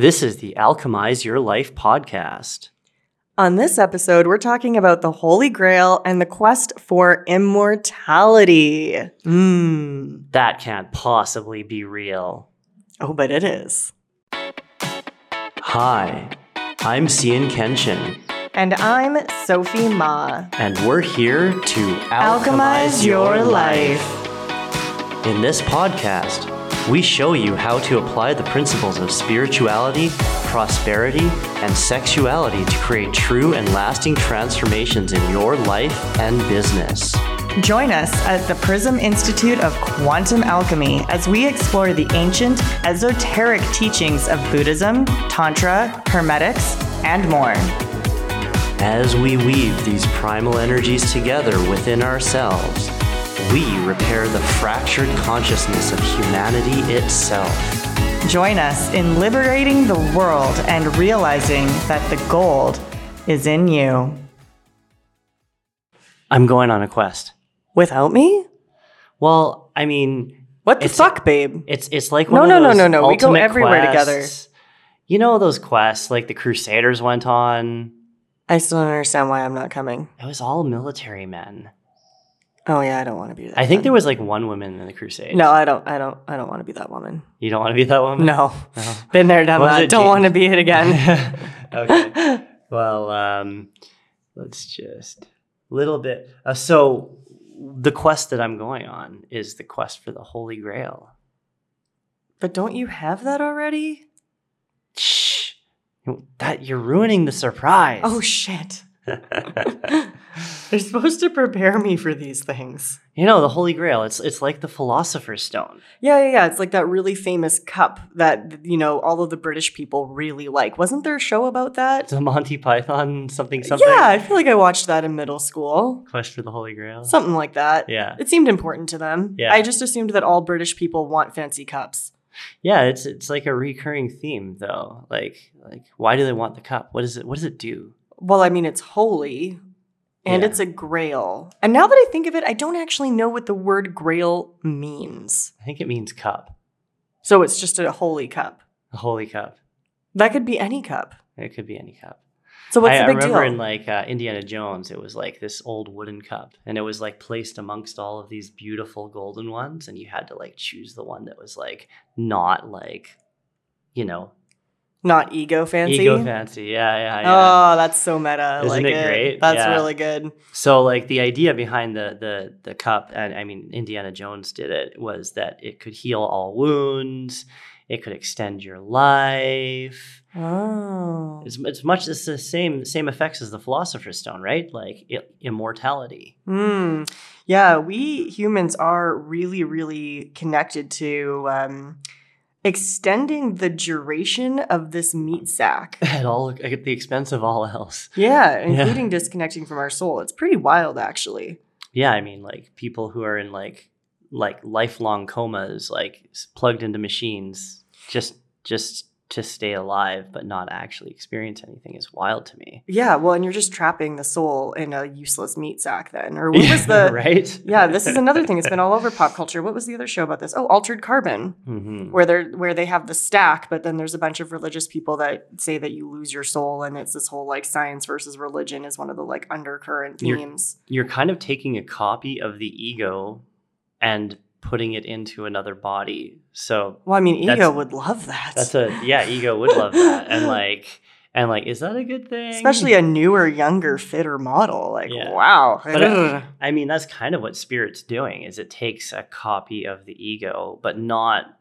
This is the Alchemize Your Life podcast. On this episode, we're talking about the Holy Grail and the quest for immortality. Mmm. That can't possibly be real. Oh, but it is. Hi, I'm Cian Kenshin, And I'm Sophie Ma. and we're here to Alchemize your life. In this podcast, we show you how to apply the principles of spirituality, prosperity, and sexuality to create true and lasting transformations in your life and business. Join us at the Prism Institute of Quantum Alchemy as we explore the ancient, esoteric teachings of Buddhism, Tantra, Hermetics, and more. As we weave these primal energies together within ourselves, we repair the fractured consciousness of humanity itself. Join us in liberating the world and realizing that the gold is in you. I'm going on a quest. Without me? Well, I mean, What the It's- fuck, babe? it's it's like No, one no, of no, those no, no. We go ultimate everywhere together. You know those quests like the Crusaders went on. I still don't understand why I'm not coming. It was all military men. Oh yeah, I don't want to be that. I think there was like one woman in the crusade. No, I don't. I don't. I don't want to be that woman. you don't want to be that woman. No, No. been there, done that. Don't want to be it again. okay. Well, um, let's just little bit. Uh, so the quest that I'm going on is the quest for the Holy Grail. but don't you have that already? Shh. That you're ruining the surprise. Oh shit! They're supposed to prepare me for these things. you know the Holy Grail. It's it's like the Philosopher's Stone. Yeah, yeah, yeah. It's like that really famous cup that you know all of the British people really like. Wasn't there a show about that? The Monty Python something something. Yeah, I feel like I watched that in middle school. Quest for the Holy Grail. Something like that. yeah. It seemed important to them. Yeah. I just assumed that all British people want fancy cups. Yeah, it's it's like a recurring theme though. Like like why do they want the cup? What does it what does it do? Well, I mean, it's holy and Yeah. it's a grail. And now that I think of it, I don't actually know what the word grail means. I think it means cup. So it's just a holy cup. A holy cup. That could be any cup. It could be any cup. So what's I, the I big remember deal? in like uh, Indiana Jones, it was like this old wooden cup, and it was like placed amongst all of these beautiful golden ones, and you had to like choose the one that was like not like, you know, Not ego fancy. ego fancy. Yeah, yeah, yeah. Oh, that's so meta. Isn't like it great? That's Yeah. really good. So like the idea behind the the the cup, and I mean Indiana Jones did it, was that it could heal all wounds, it could extend your life. Oh. It's, it's much it's the same same effects as the Philosopher's Stone, right? Like i immortality. Hmm. Yeah, we humans are really, really connected to um, extending the duration of this meat sack. at all at the expense of all else. Yeah, including disconnecting from our soul. It's pretty wild, actually. Yeah, I mean, like people who are in like like lifelong comas, like plugged into machines, just just to stay alive, but not actually experience anything, is wild to me. Yeah, well, and you're just trapping the soul in a useless meat sack, then. Or what was the. right? Yeah, this is another thing. It's been all over pop culture. What was the other show about this? Oh, Altered Carbon, hmm where they're where they have the stack, but then there's a bunch of religious people that say that you lose your soul, and it's this whole like science versus religion is one of the like undercurrent You're- themes. You're kind of taking a copy of the ego and putting it into another body. So Well, I mean, ego would love that. that's a yeah, ego would love that, and like and like, is that a good thing? especially a newer, younger, fitter model. Like, Yeah. wow. But, Ugh. I mean, that's kind of what spirit's doing. Is it takes a copy of the ego, but not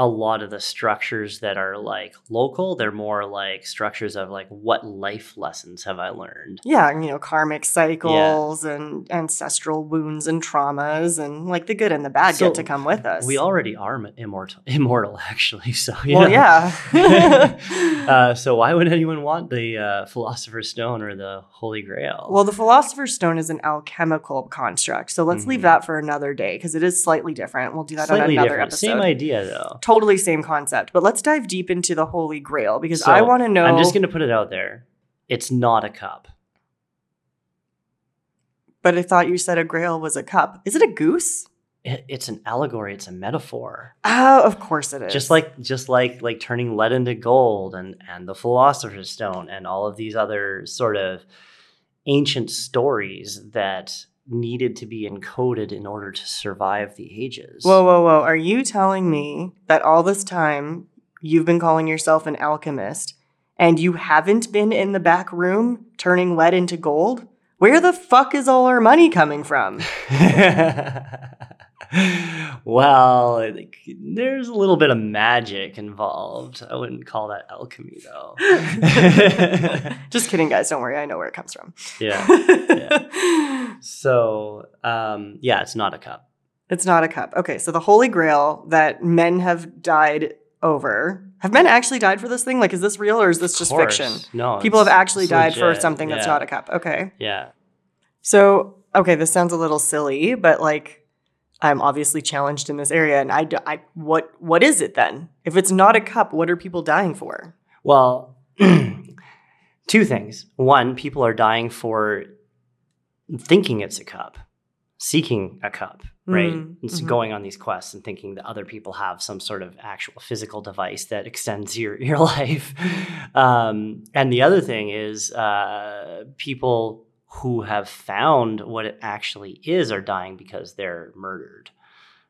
a lot of the structures that are like local. They're more like structures of like what life lessons have I learned. yeah, you know, karmic cycles and ancestral wounds and traumas and like the good and the bad So, get to come with us. We already are immortal, immortal actually. So Well, yeah. uh, so why would anyone want the uh, Philosopher's Stone or the Holy Grail? Well, the Philosopher's Stone is an alchemical construct. So let's leave Mhm. that for another day because it is slightly different. We'll do that slightly on another different. episode. Same idea though. Totally same concept. But let's dive deep into the Holy Grail because So, I want to know. I'm just going to put it out there. It's not a cup. But I thought you said a grail was a cup. Is it a goose? it, it's an allegory. It's a metaphor. Oh, of course it is. Just like just like like turning lead into gold and and the philosopher's stone and all of these other sort of ancient stories that needed to be encoded in order to survive the ages. Whoa, whoa, whoa. Are you telling me that all this time you've been calling yourself an alchemist and you haven't been in the back room turning lead into gold? Where the fuck is all our money coming from? well, like, there's a little bit of magic involved. I wouldn't call that alchemy, though. Just kidding, guys. Don't worry. I know where it comes from. yeah. yeah. So, um, yeah, it's not a cup. It's not a cup. Okay, so the Holy Grail that men have died over. Have men actually died for this thing? Like, is this real or is this just fiction? No, People have actually died for legit. something that's not a cup. Okay. Yeah. So, okay, this sounds a little silly, but like I'm obviously challenged in this area and I, I what what is it then? If it's not a cup, what are people dying for? Well, two things. One, people are dying for thinking it's a cup, seeking a cup, right? Mm, It's going on these quests and thinking that other people have some sort of actual physical device that extends your, your life. Um, and the other thing is uh, people who have found what it actually is are dying because they're murdered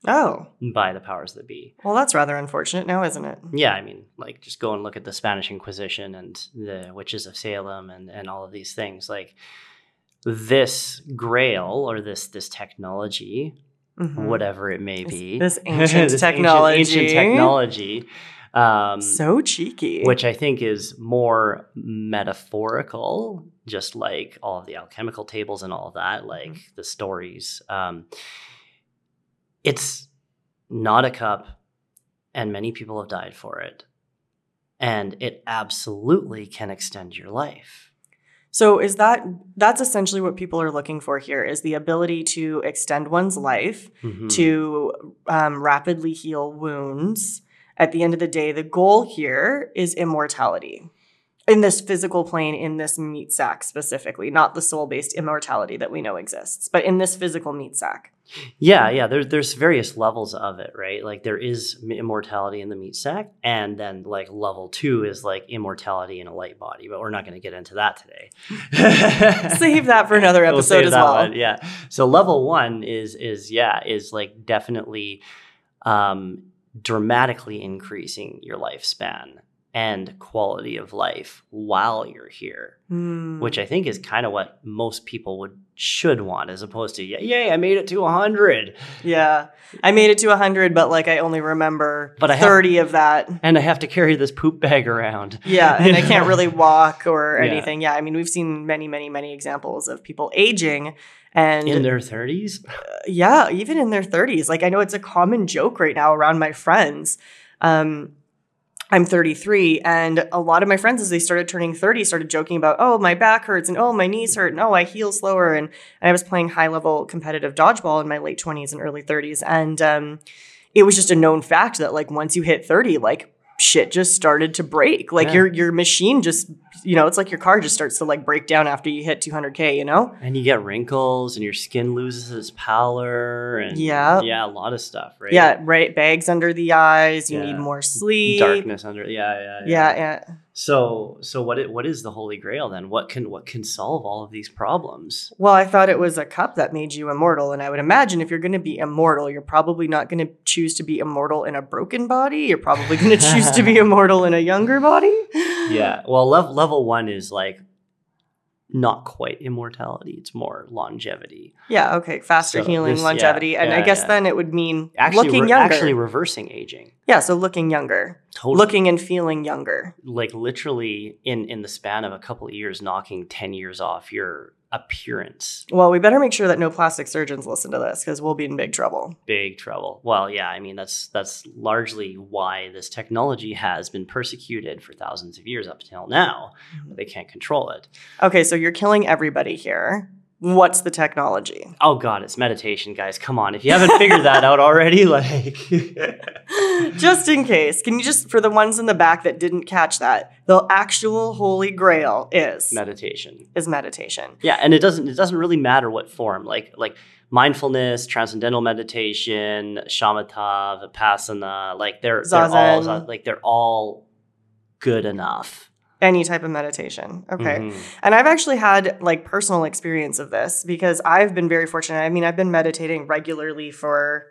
Oh, by the powers that be. well that's rather unfortunate now, isn't it? Yeah, I mean, like just go and look at the Spanish Inquisition and the witches of Salem and, and all of these things. Like this grail or this this technology, Mhm. whatever it may be, this ancient technology. ancient, technology, um, So cheeky. which I think is more metaphorical, just like all of the alchemical tables and all of that, like Mm-hmm. the stories. Um, it's not a cup, and many people have died for it. And it absolutely can extend your life. So is that that's essentially what people are looking for here is the ability to extend one's life, Mhm. to um, rapidly heal wounds. At the end of the day, the goal here is immortality in this physical plane, in this meat sack specifically, not the soul based immortality that we know exists, but in this physical meat sack. Yeah, yeah. There's there's various levels of it, right? Like there is immortality in the meat sack, and then like level two is like immortality in a light body. But we're not going to get into that today. Save that for another We'll episode save as well. one, Yeah. So level one is is yeah is like definitely um, dramatically increasing your lifespan and quality of life while you're here, Hmm. which I think is kind of what most people would should want, as opposed to yeah, yay, I made it to hundred. yeah, I made it to 100, but like I only remember But I have- 30 of that. and I have to carry this poop bag around. Yeah, and I can't really walk or anything. Yeah, I mean, we've seen many, many, many examples of people aging and in their thirties. yeah, even in their 30s. Like I know it's a common joke right now around my friends. Um I'm 33 and a lot of my friends as they started turning 30 started joking about, "Oh, my back hurts and oh, my knees hurt and oh, I heal slower." And, and I was playing high-level competitive dodgeball in my late 20s and early 30s and um it was just a known fact that like once you hit 30, like shit just started to break. Like Yeah. your your machine just you know, it's like your car just starts to like break down after you hit 200k, you know? And you get wrinkles, and your skin loses its pallor, and Yeah. yeah, a lot of stuff, right? Yeah, right. Bags under the eyes. You Yeah. need more sleep. darkness under. Yeah, yeah, Yeah, yeah. So, so what? It, what is the Holy Grail then? What can what can solve all of these problems? Well, I thought it was a cup that made you immortal, and I would imagine if you're going to be immortal, you're probably not going to choose to be immortal in a broken body. You're probably going to choose to be immortal in a younger body. Yeah. Well, level level one is like not quite immortality. It's more longevity. Yeah. Okay. Faster So healing, this- yeah, longevity, and I guess yeah. then it would mean Actually, looking re- younger. actually reversing aging. yeah. So looking younger, Totally. looking and feeling younger. like literally in in the span of a couple of years, knocking ten years off your appearance. Well, we better make sure that no plastic surgeons listen to this because we'll be in big trouble. big trouble. Well, yeah, I mean that's that's largely why this technology has been persecuted for thousands of years up until now. But mm-hmm. they can't control it. Okay, so you're killing everybody here. What's the technology? Oh god, it's meditation, guys. Come on. If you haven't figured that out already, like just in case, can you just, for the ones in the back that didn't catch that, the actual holy grail is meditation. is meditation. Yeah, and it doesn't it doesn't really matter what form. Like like mindfulness, transcendental meditation, shamatha, vipassana, like they're, they're all like they're all good enough. Any type of meditation. Okay. Mhm. And I've actually had like personal experience of this because I've been very fortunate. I mean, I've been meditating regularly for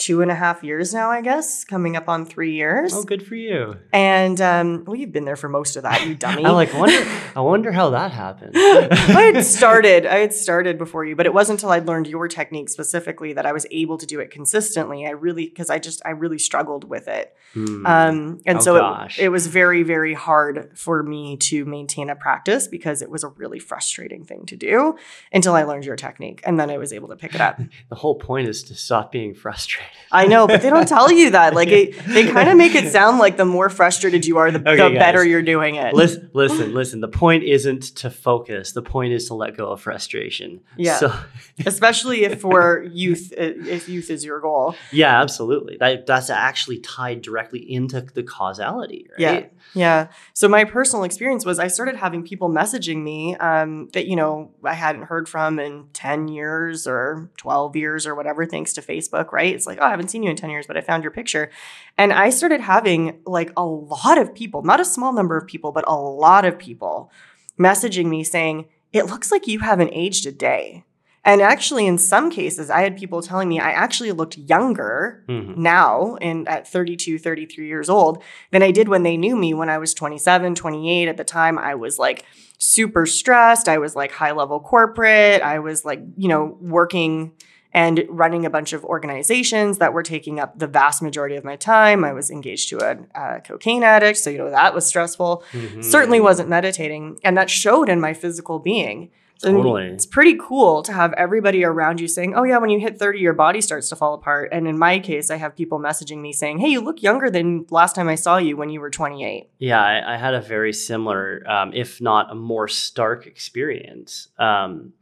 two and a half years now, I guess, coming up on three years. Oh, good for you. And um, well, you've been there for most of that, you dummy. I like wonder. I wonder how that happened. I had started. I had started before you, but it wasn't until I'd learned your technique specifically that I was able to do it consistently. I really, because I just, I really struggled with it. Hmm. Um, and Oh, so it, it was very, very hard for me to maintain a practice because it was a really frustrating thing to do until I learned your technique. And then I was able to pick it up. the whole point is to stop being frustrated. I know, but they don't tell you that. Like, it, they kind of make it sound like the more frustrated you are, the, Okay, the better you're doing it. listen, listen, listen. The point isn't to focus. The point is to let go of frustration. Yeah. So, Especially if for youth, if youth is your goal. yeah, absolutely. That that's actually tied directly into the causality, right? Yeah. Yeah. So my personal experience was I started having people messaging me um, that, you know, I hadn't heard from in 10 years or 12 years or whatever, thanks to Facebook, right? It's like, oh, I haven't seen you in 10 years, but I found your picture. And I started having like a lot of people, not a small number of people, but a lot of people messaging me saying, it looks like you haven't aged a day. And actually, in some cases, I had people telling me I actually looked younger Mhm. now and at 32 33 years old than i did when they knew me when i was 27 28 at the time i was like super stressed i was like high level corporate i was like you know working and running a bunch of organizations that were taking up the vast majority of my time i was engaged to a, cocaine addict so you know that was stressful Mhm. certainly wasn't meditating and that showed in my physical being so Totally. it's pretty cool to have everybody around you saying oh yeah when you hit 30 your body starts to fall apart and in my case i have people messaging me saying hey you look younger than last time i saw you when you were 28 Yeah, I, I had a very similar, um, if not a more stark experience. Um,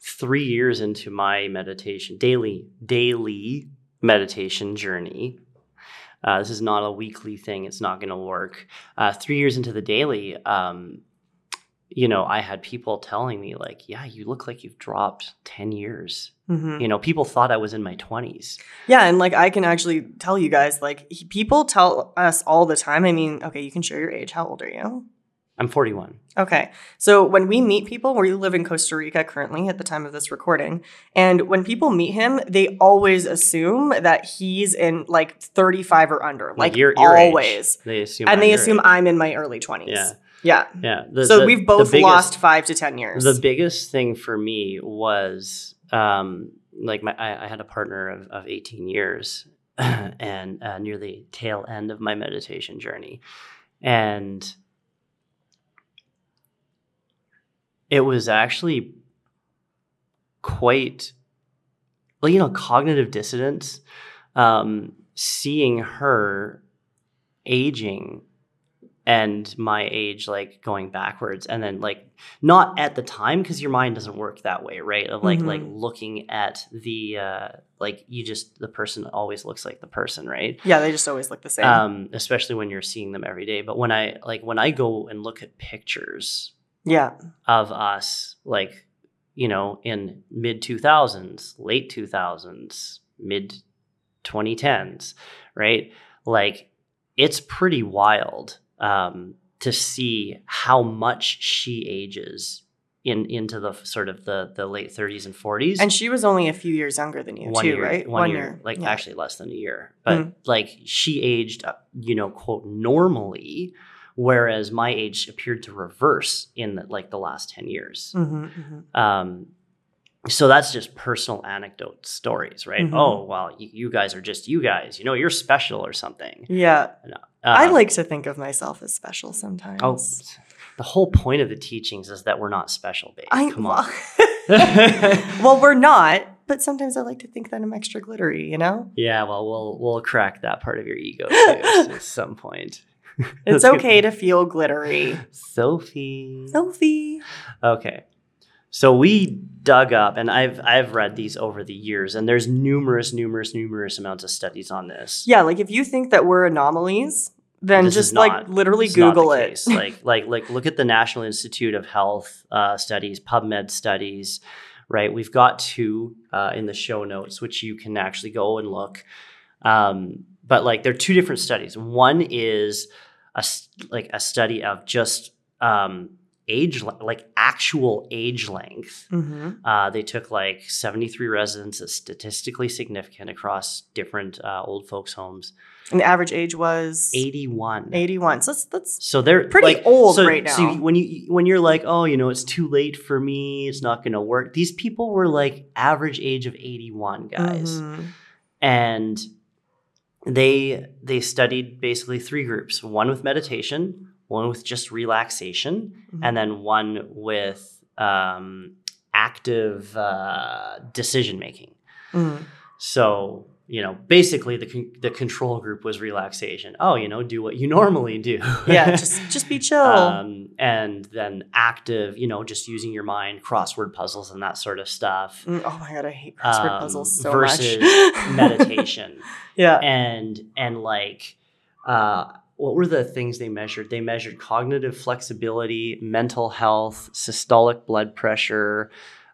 three years into my meditation, daily, daily meditation journey. Uh, this is not a weekly thing. It's not going to work. Uh, three years into the daily, um, you know, I had people telling me like, "Yeah, you look like you've dropped ten years." Mhm. You know, people thought I was in my twenties. yeah and like i can actually tell you guys like people tell us all the time i mean okay you can share your age how old are you I'm 41. Okay. So when we meet people, we live in Costa Rica currently at the time of this recording. And when people meet him, they always assume that he's in like 35 or under. Like your, your age. always. They assume, And I'm they assume age. I'm in my early 20s. Yeah. Yeah. Yeah. The- so the- we've both biggest- lost five to 10 years. The biggest thing for me was um, like my I, I had a partner of, of 18 years and uh, near the tail end of my meditation journey. And it was actually quite well, you know, cognitive dissonance. Um, seeing her aging and my age like going backwards and then like not at the time because your mind doesn't work that way right of like like Mhm. looking at the uh like you just the person always looks like the person right yeah, they just always look the same. um especially when you're seeing them every day but when i like when i go and look at pictures yeah. of us like you know in mid 2000s late 2000s mid 2010s right like it's pretty wild um, to see how much she ages in into the sort of the the late 30s and 40s And she was only a few years younger than you, one too, year, right? One, year, like Yeah. actually less than a year. But Mm. like she aged, uh, you know, quote normally, whereas my age appeared to reverse in the, like the last ten years. Mhm, mhm. Um, so that's just personal anecdote stories, right? Mhm. Oh well, you, you guys are just you guys. You know, you're special or something. Yeah. Uh, I like to think of myself as special sometimes. Oh, the whole point of the teachings is that we're not special, babe. I, Come on. well, we're not, but sometimes I like to think that I'm extra glittery, you know? Yeah, well, we'll we'll crack that part of your ego too at some point. It's okay to feel glittery. Sophie. Sophie. Okay. So we dug up, and I've I've read these over the years, and there's numerous, numerous, numerous amounts of studies on this. Yeah, like if you think that we're anomalies, then This is just like literally not Google it. like like like look at the National Institute of Health uh, studies, PubMed studies, right? We've got two uh, in the show notes, which you can actually go and look. Um, but like they're two different studies. One is a like a study of just um, age, like actual age length. hmm Uh, they took like 73 residents, that's statistically significant across different uh, old folks' homes. And the average age was 81. 81. So that's, that's So they're Pretty like, old so, right now. So when you when you're like, oh, you know, it's too late for me, it's not going to work. These people were like average age of 81 guys, Mhm. and they they studied basically three groups: one with meditation, one with just relaxation, Mhm. and then one with um, active uh, decision making. Mhm. So, you know, basically the con- the control group was relaxation. Oh, you know, do what you normally do. Yeah, just just be chill. um, and then active, you know, just using your mind, crossword puzzles and that sort of stuff. Mm, oh my god, I hate crossword um, puzzles so versus much. meditation yeah. and and like uh what were the things they measured? They measured cognitive flexibility, mental health, systolic blood pressure,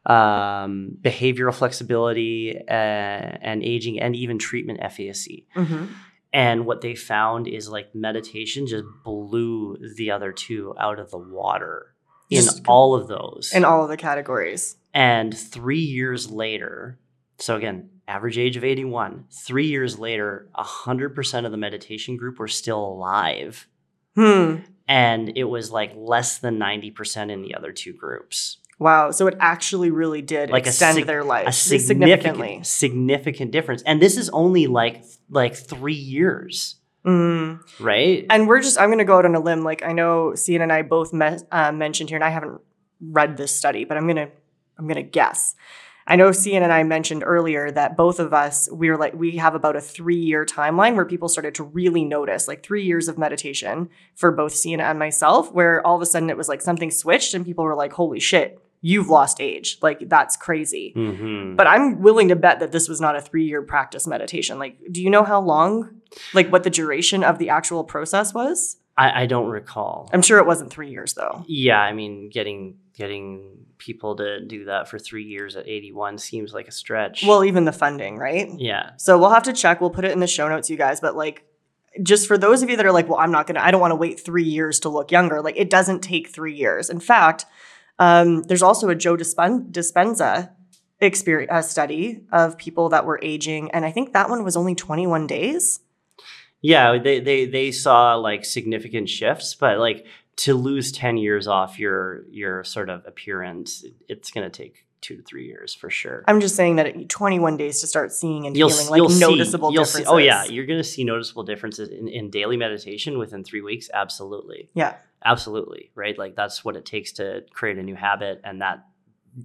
um, behavioral flexibility, uh, and aging, and even treatment efficacy. hmm And what they found is like meditation just blew the other two out of the water in Just- all of those. In all of the categories. And three years later, so again, average age of 81, three years later, 100% of the meditation group were still alive. Hmm. And it was like less than 90% in the other two groups. Wow. So it actually really did Like extend sig- their life A significantly. significant, difference. And this is only like like three years, Mm. right? And we're just, I'm going to go out on a limb. Like I know Cian and I both me- uh, mentioned here, and I haven't read this study, but I'm going to, I'm going to guess. I know Cian and I mentioned earlier that both of us, we're like, we have about a three year timeline where people started to really notice, like three years of meditation for both Cian and myself, where all of a sudden it was like something switched and people were like, holy shit, you've lost age. Like that's crazy. Mhm. But I'm willing to bet that this was not a three year practice meditation. Like, do you know how long, like, what the duration of the actual process was? I, I don't recall. I'm sure it wasn't three years though. Yeah, I mean, getting getting people to do that for three years at 81 seems like a stretch. Well, even the funding, right? yeah. So we'll have to check. We'll put it in the show notes, you guys. But like, just for those of you that are like, well, I'm not gonna, I don't want to wait three years to look younger. Like, it doesn't take three years. In fact, um, there's also a Joe Dispen- Dispenza experience uh, study of people that were aging, and I think that one was only 21 days. Yeah, they, they they saw like significant shifts, but like to lose 10 years off your your sort of appearance, it's going to take 2 to 3 years for sure. I'm just saying that 21 days to start seeing and You'll, feeling like you'll see- noticeable see- differences. oh yeah, you're going to see noticeable differences in, in daily meditation within 3 weeks, absolutely. yeah. Absolutely, right? Like that's what it takes to create a new habit and that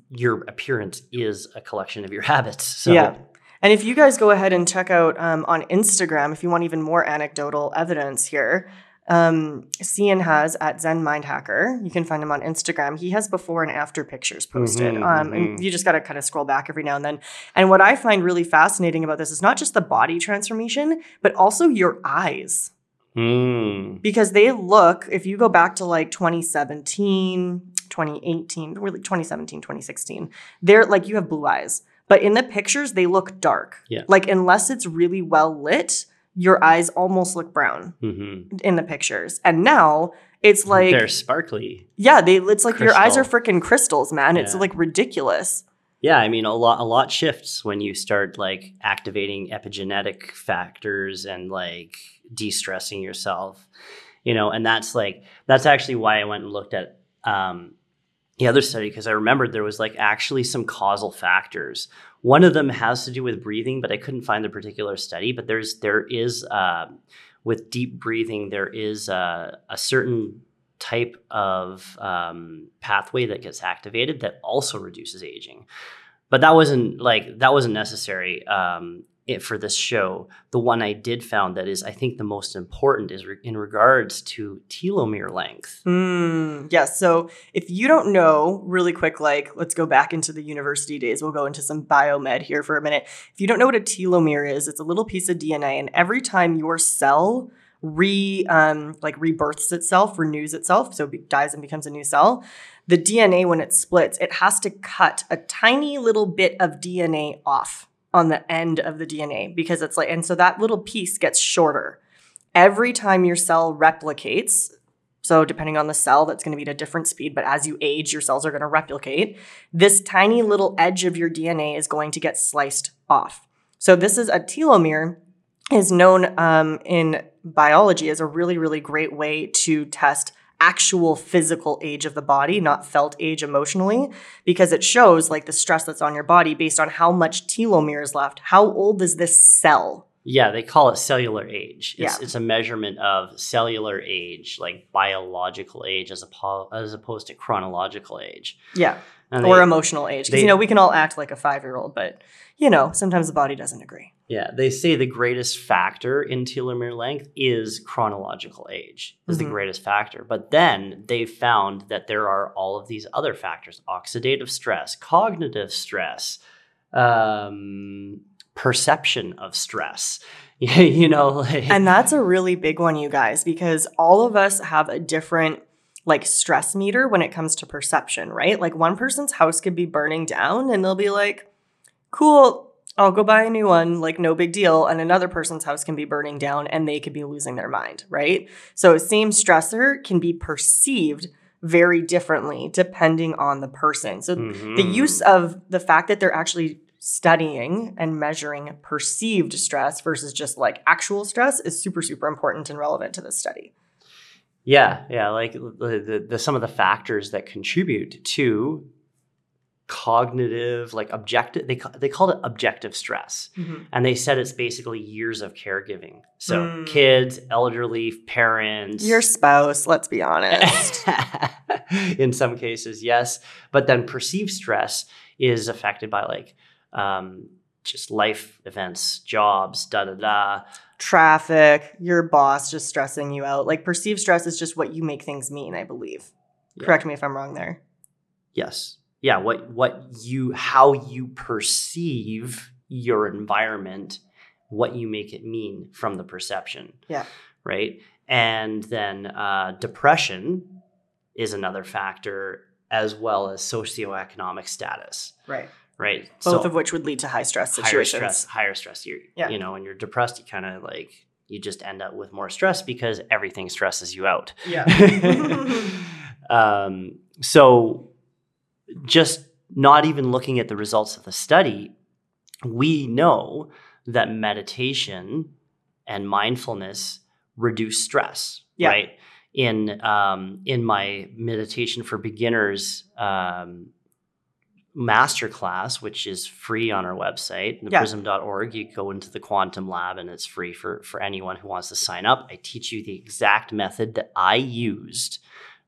your appearance is a collection of your habits. So Yeah. And if you guys go ahead and check out um, on Instagram, if you want even more anecdotal evidence here, um, Cian has at Zen Mind Hacker. You can find him on Instagram. He has before and after pictures posted. Mhm, um, mhm. And you just got to kind of scroll back every now and then. And what I find really fascinating about this is not just the body transformation, but also your eyes. Mm. because they look if you go back to like 2017 2018 really 2017 2016 they're like you have blue eyes but in the pictures they look dark Yeah. like unless it's really well lit your eyes almost look brown hmm in the pictures and now it's like They're sparkly. yeah they it's like your eyes are freaking crystals man it's like ridiculous Yeah, I mean a lot a lot shifts when you start like activating epigenetic factors and like de-stressing yourself. You know, and that's like that's actually why I went and looked at um the other study because I remembered there was like actually some causal factors. One of them has to do with breathing, but I couldn't find the particular study. But there's there is um, with deep breathing there is a, a certain type of um, pathway that gets activated that also reduces aging. But that wasn't like that wasn't necessary um, it, for this show. The one I did found that is I think the most important is re- in regards to telomere length. Mm, yes. So if you don't know, really quick, like let's go back into the university days. We'll go into some biomed here for a minute. If you don't know what a telomere is, it's a little piece of DNA, and every time your cell re um, like rebirths itself, renews itself, so it dies and becomes a new cell. The DNA when it splits, it has to cut a tiny little bit of DNA off on the end of the DNA because it's like, and so that little piece gets shorter. Every time your cell replicates, so depending on the cell, that's going to be at a different speed, but as you age, your cells are going to replicate. This tiny little edge of your DNA is going to get sliced off. So this is a telomere is known um, in biology as a really, really great way to test actual physical age of the body, not felt age emotionally, because it shows like the stress that's on your body based on how much telomere is left. How old is this cell? Yeah, they call it cellular age. It's, Yeah. it's a measurement of cellular age, like biological age, as, oppo- as opposed to chronological age. Yeah. And or they- emotional age. Because, you know, we can all act like a five year old, but, you know, sometimes the body doesn't agree. Yeah, they say the greatest factor in telomere length is chronological age is Mhm. the greatest factor. But then they found that there are all of these other factors: oxidative stress, cognitive stress, um, perception of stress. you know, like, And that's a really big one, you guys, because all of us have a different like stress meter when it comes to perception, right? Like one person's house could be burning down and they'll be like, cool, I'll go buy a new one, like no big deal. And another person's house can be burning down and they could be losing their mind, right? So, same stressor can be perceived very differently depending on the person. So, the Mhm. use of the fact that they're actually studying and measuring perceived stress versus just like actual stress is super super important and relevant to this study Yeah, yeah, like the, the, the some of the factors that contribute to cognitive, like objective. They they called it objective stress, and they said it's basically years of caregiving. So Mm. kids, elderly, parents, your spouse let's be honest in some cases, yes, but then perceived stress is affected by like um, just life events, jobs, da da da. traffic your boss just stressing you out like perceived stress is just what you make things mean i believe Yeah. correct me if i'm wrong there Yes. Yeah, what what you how you perceive your environment, what you make it mean from the perception. Yeah. Right? And then uh, depression is another factor as well as socioeconomic status, right right? both of which would lead to high stress situations higher stress, higher stress. You're, Yeah. you know, when you're depressed, you kind of like you just end up with more stress because everything stresses you out. yeah um, so, just not even looking at the results of the study, we know that meditation and mindfulness reduce stress. Yeah. Right. In um, in my meditation for beginners um, masterclass, which is free on our website, Yeah. theprism.org, you go into the quantum lab and it's free for, for anyone who wants to sign up. I teach you the exact method that I used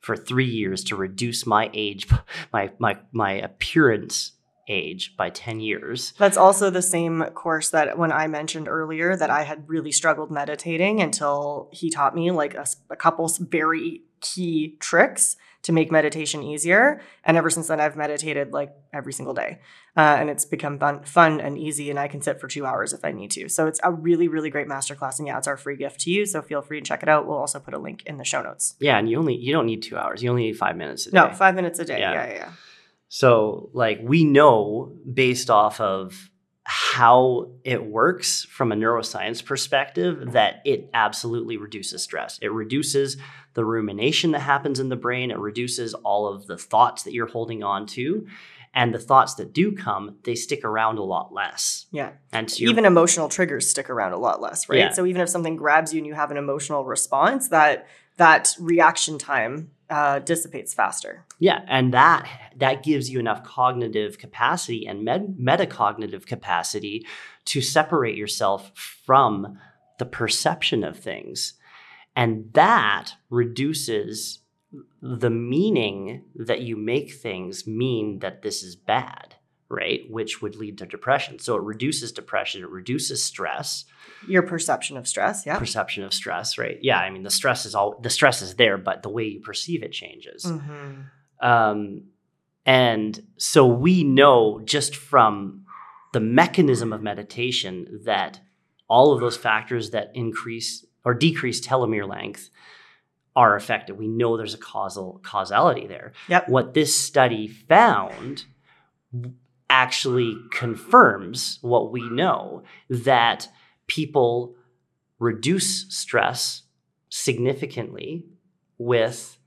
for three years to reduce my age, my my my appearance age by 10 years. That's also the same course that when I mentioned earlier that I had really struggled meditating until he taught me like a couple very key tricks to make meditation easier. And ever since then, I've meditated like every single day. Uh, and it's become fun, fun and easy. And I can sit for two hours if I need to. So it's a really, really great masterclass. And yeah, it's our free gift to you. So feel free to check it out. We'll also put a link in the show notes. Yeah, and you only you don't need 2 hours. You only need 5 minutes a day. No, five minutes a day. Yeah, yeah, yeah. So, like, we know based off of how it works from a neuroscience perspective that it absolutely reduces stress. It reduces the rumination that happens in the brain, it reduces all of the thoughts that you're holding on to. And the thoughts that do come, they stick around a lot less. Yeah. And your even emotional triggers stick around a lot less, right? Yeah. So even if something grabs you and you have an emotional response, that that reaction time uh, dissipates faster. Yeah, and that that gives you enough cognitive capacity and med- metacognitive capacity to separate yourself from the perception of things. And that reduces the meaning that you make things mean that this is bad, right? Which would lead to depression. So it reduces depression, it reduces stress, Your perception of stress, yeah. perception of stress, right? Yeah, I mean the stress is all the stress is there, but the way you perceive it changes. Mhm. Um, and so we know just from the mechanism of meditation that all of those factors that increase or decrease telomere length are affected. We know there's a causal causality there. Yep. What this study found actually confirms what we know that people reduce stress significantly with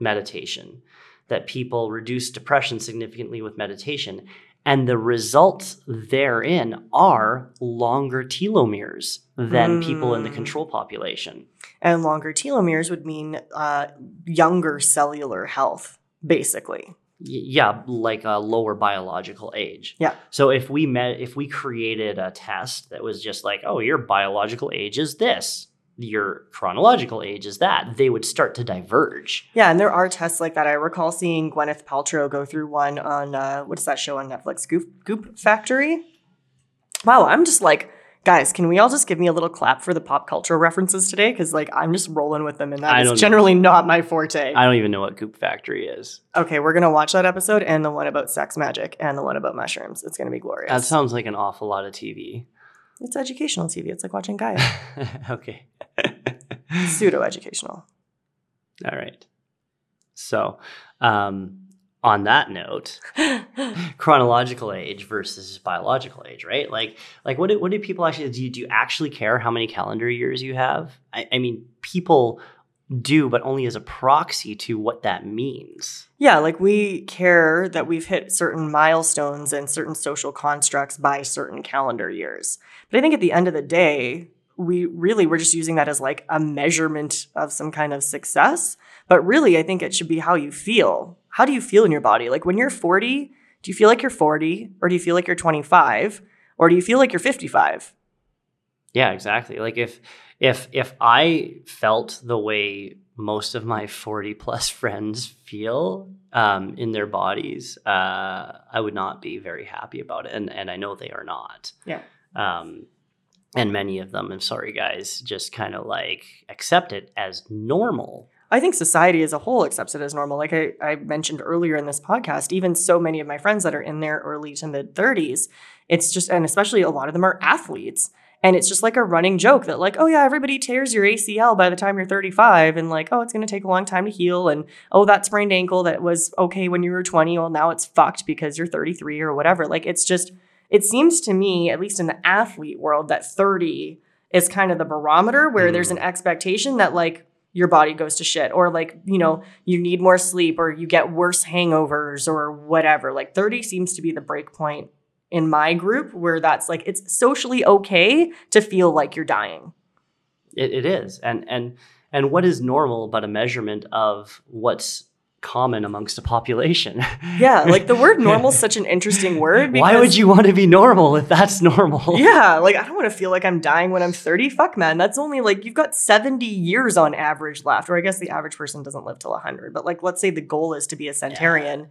meditation, that people reduce depression significantly with meditation. And the results therein are longer telomeres than people in the Mm. control population. And longer telomeres would mean uh, younger cellular health, basically. Yeah like a lower biological age Yeah. so if we met if we created a test that was just like oh your biological age is this your chronological age is that they would start to diverge Yeah, and there are tests like that. I recall seeing Gwyneth Paltrow go through one on uh, what's that show on Netflix? Goop Goop Factory. Wow, I'm just like, guys, can we all just give me a little clap for the pop culture references today? Because like I'm just rolling with them, and that is generally not my forte. i don't even know what goop factory is okay, we're gonna watch that episode and the one about sex magic and the one about mushrooms. It's gonna be glorious. that sounds like an awful lot of tv it's educational TV. It's like watching Gaia. okay Pseudo educational. all right so um on that note chronological age versus biological age, right? Like, like what do, what do people actually do? You, do you actually care how many calendar years you have? I, I mean, people do, but only as a proxy to what that means. Yeah, like we care that we've hit certain milestones and certain social constructs by certain calendar years. But I think at the end of the day, we really we're just using that as like a measurement of some kind of success. But really, I think it should be how you feel. How do you feel in your body? Like when you're 40, do you feel like you're 40 or do you feel like you're 25 or do you feel like you're 55? Yeah, exactly. Like if if if I felt the way most of my 40 plus friends feel um, in their bodies, uh, I would not be very happy about it. And and I know they are not. Yeah. Um, and many of them, I'm sorry guys, just kind of like accept it as normal. I think society as a whole accepts it as normal. Like I, I mentioned earlier in this podcast, even so many of my friends that are in their early to mid 30s, it's just, and especially a lot of them are athletes. And it's just like a running joke that, like, oh yeah, everybody tears your ACL by the time you're 35, and like, oh, it's going to take a long time to heal. And oh, that sprained ankle that was okay when you were 20, well, now it's fucked because you're 33 or whatever. Like, it's just, it seems to me, at least in the athlete world, that 30 is kind of the barometer where there's an mm. expectation that, like, your body goes to shit or like you know you need more sleep or you get worse hangovers or whatever like 30 seems to be the break point in my group where that's like it's socially okay to feel like you're dying. It, it is, and and and what is normal but a measurement of what's common amongst a population? yeah like the word normal is such an interesting word Why would you want to be normal if that's normal? yeah like i don't want to feel like i'm dying when i'm 30 fuck man that's only like you've got 70 years on average left or i guess the average person doesn't live till 100 but like let's say the goal is to be a centurion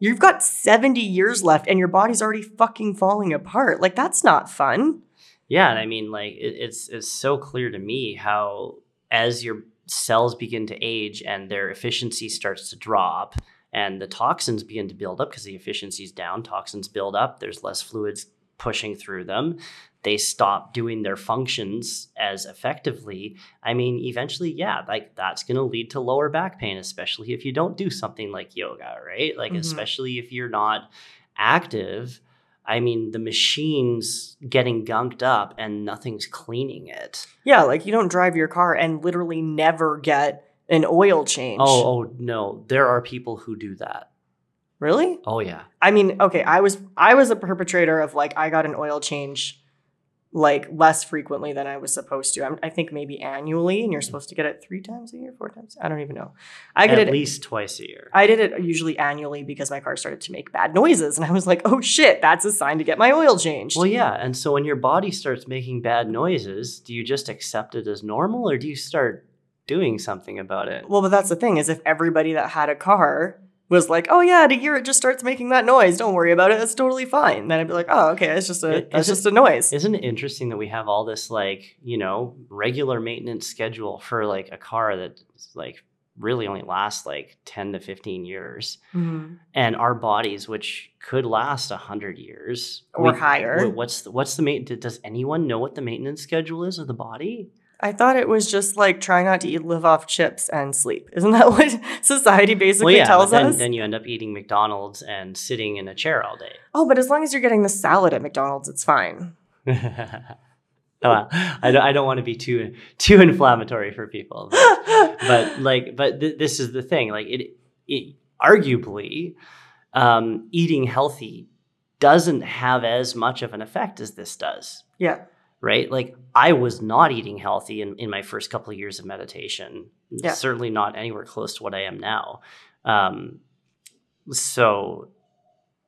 You've got 70 years left and your body's already fucking falling apart. Like, that's not fun. Yeah, and I mean, like it, it's it's so clear to me how as your cells begin to age and their efficiency starts to drop, and the toxins begin to build up because the efficiency's down, toxins build up. There's less fluids pushing through them. They stop doing their functions as effectively. I mean, eventually, yeah, like that's going to lead to lower back pain, especially if you don't do something like yoga, right? Like, Mhm. especially if you're not active. I mean, the machine's getting gunked up and nothing's cleaning it. Yeah, like you don't drive your car and literally never get an oil change. Oh, oh no, there are people who do that. Really? Oh yeah. I mean, okay, I was I was a perpetrator of like I got an oil change like less frequently than I was supposed to. I'm, I think maybe annually, and you're mm. supposed to get it three times a year, four times. I don't even know. I get it At it. least twice a year. I did it usually annually because my car started to make bad noises, and I was like, "Oh shit, that's a sign to get my oil changed." well, yeah, and so when your body starts making bad noises, do you just accept it as normal or do you start doing something about it? Well, but that's the thing is if everybody that had a car was like, "Oh yeah, to hear it just starts making that noise. Don't worry about it. It's totally fine." Then I'd be like, "Oh, okay, it's just a It- it's just a noise." Isn't it interesting that we have all this like, you know, regular maintenance schedule for like a car that like really only lasts like 10 to 15 years Mhm. and our bodies which could last 100 years Or higher. what's the, what's the main does anyone know what the maintenance schedule is of the body I thought it was just like try not to eat, live off chips and sleep. Isn't that what society basically well, yeah, tells then, us? then you end up eating McDonald's and sitting in a chair all day. oh, but as long as you're getting the salad at McDonald's, it's fine. well, I don't, I don't want to be too too inflammatory for people, but, but like, but th- this is the thing. Like, it, it arguably, um, eating healthy doesn't have as much of an effect as this does. Yeah. Right? Like I was not eating healthy in, in my first couple of years of meditation. Yeah. Certainly not anywhere close to what I am now. Um, so,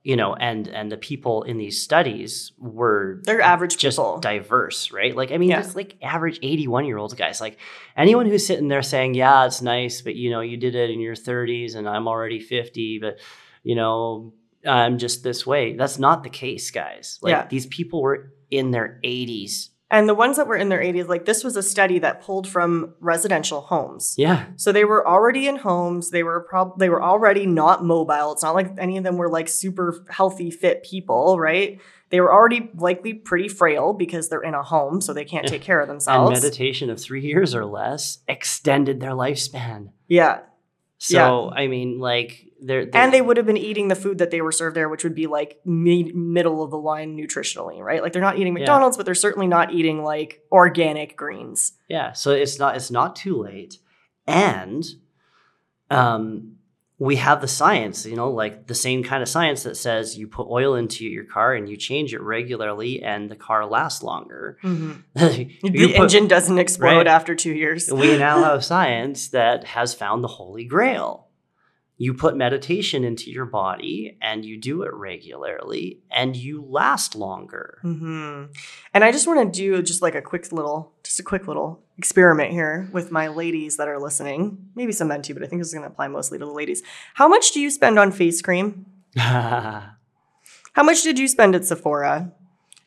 you know, and and the people in these studies were They're average just people. diverse, right? Like I mean, Yeah. just like average 81 year old guys. Like anyone who's sitting there saying, Yeah, it's nice, but you know, you did it in your 30s and I'm already 50, but you know, I'm just this way. That's not the case, guys. Like Yeah. these people were in their 80s. and the ones that were in their 80s, like this was a study that pulled from residential homes. Yeah. So they were already in homes. They were prob- they were already not mobile. It's not like any of them were like super healthy, fit people, right? They were already likely pretty frail because they're in a home, so they can't take care of And themselves. meditation of three years or less extended their lifespan. yeah. So, I mean, like, they're, they're And they would have been eating the food that they were served there, which would be like mid- middle of the line nutritionally, right? Like they're not eating Yeah. McDonald's, but they're certainly not eating like organic greens. Yeah, so it's not it's not too late, and um, we have the science. You know, like the same kind of science that says you put oil into your car and you change it regularly, and the car lasts longer. Mm-hmm. The put- engine doesn't explode Right. after two years. we now have science that has found the holy grail. You put meditation into your body and you do it regularly, and you last longer. hmm And I just want to do just like a quick little, just a quick little experiment here with my ladies that are listening. Maybe some men too, but I think this is going to apply mostly to the ladies. How much do you spend on face cream? How much did you spend at Sephora?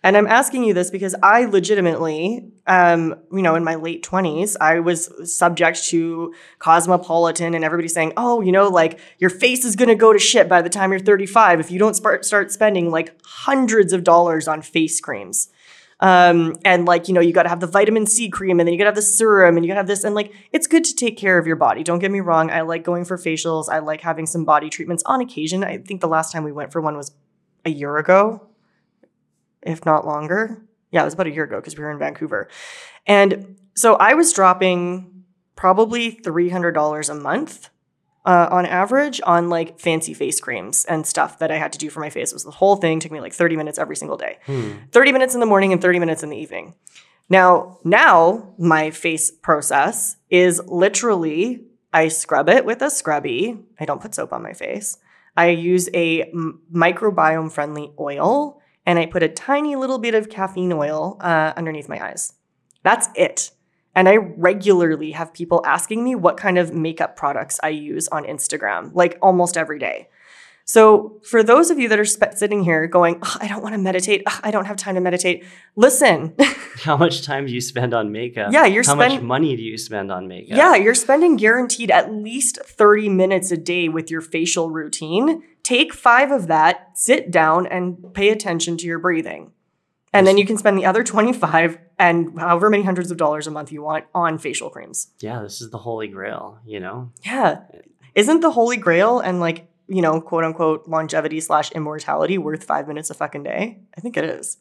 And I'm asking you this because I legitimately, um, you know, in my late 20s, I was subject to Cosmopolitan and everybody saying, oh, you know, like your face is going to go to shit by the time you're 35 if you don't start, start spending like hundreds of dollars on face creams. Um, and like, you know, you got to have the vitamin C cream and then you got to have the serum and you got to have this. And like, it's good to take care of your body. Don't get me wrong. I like going for facials. I like having some body treatments on occasion. I think the last time we went for one was a year ago, if not longer. Yeah, it was about a year ago because we were in Vancouver. And so I was dropping probably $300 a month uh, on average on like fancy face creams and stuff that I had to do for my face. It was the whole thing, took me like 30 minutes every single day. Hmm. 30 minutes in the morning and 30 minutes in the evening. Now, now my face process is literally I scrub it with a scrubby. I don't put soap on my face. I use a m- microbiome friendly oil and I put a tiny little bit of caffeine oil uh, underneath my eyes. That's it. And I regularly have people asking me what kind of makeup products I use on Instagram, like almost every day. So, for those of you that are sp- sitting here going, "Ugh, I don't want to meditate, Ugh, I don't have time to meditate, listen. How much time do you spend on makeup? Yeah, you're How much money do you spend on makeup? yeah, you're spending guaranteed at least 30 minutes a day with your facial routine. Take five of that, sit down, and pay attention to your breathing. And then you can spend the other 25 and however many hundreds of dollars a month you want on facial creams. Yeah, this is the holy grail, you know? Yeah. Isn't the holy grail and like, you know, quote unquote longevity slash immortality worth five minutes a fucking day? I think it is.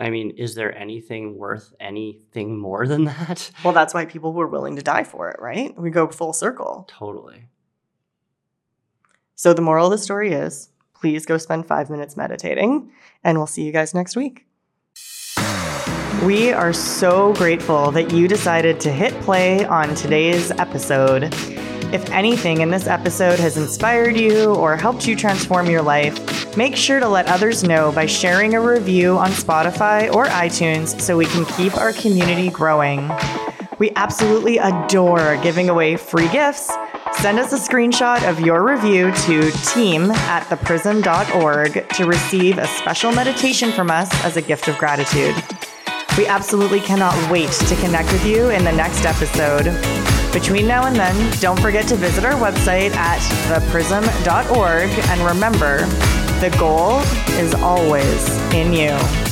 I mean, is there anything worth anything more than that? Well, that's why people were willing to die for it, right? We go full circle. Totally. So the moral of the story is please go spend five minutes meditating, and we'll see you guys next week. We are so grateful that you decided to hit play on today's episode. If anything in this episode has inspired you or helped you transform your life, make sure to let others know by sharing a review on Spotify or iTunes so we can keep our community growing. We absolutely adore giving away free gifts. Send us a screenshot of your review to team at theprism.org to receive a special meditation from us as a gift of gratitude. We absolutely cannot wait to connect with you in the next episode. Between now and then, don't forget to visit our website at theprism.org and remember, the goal is always in you.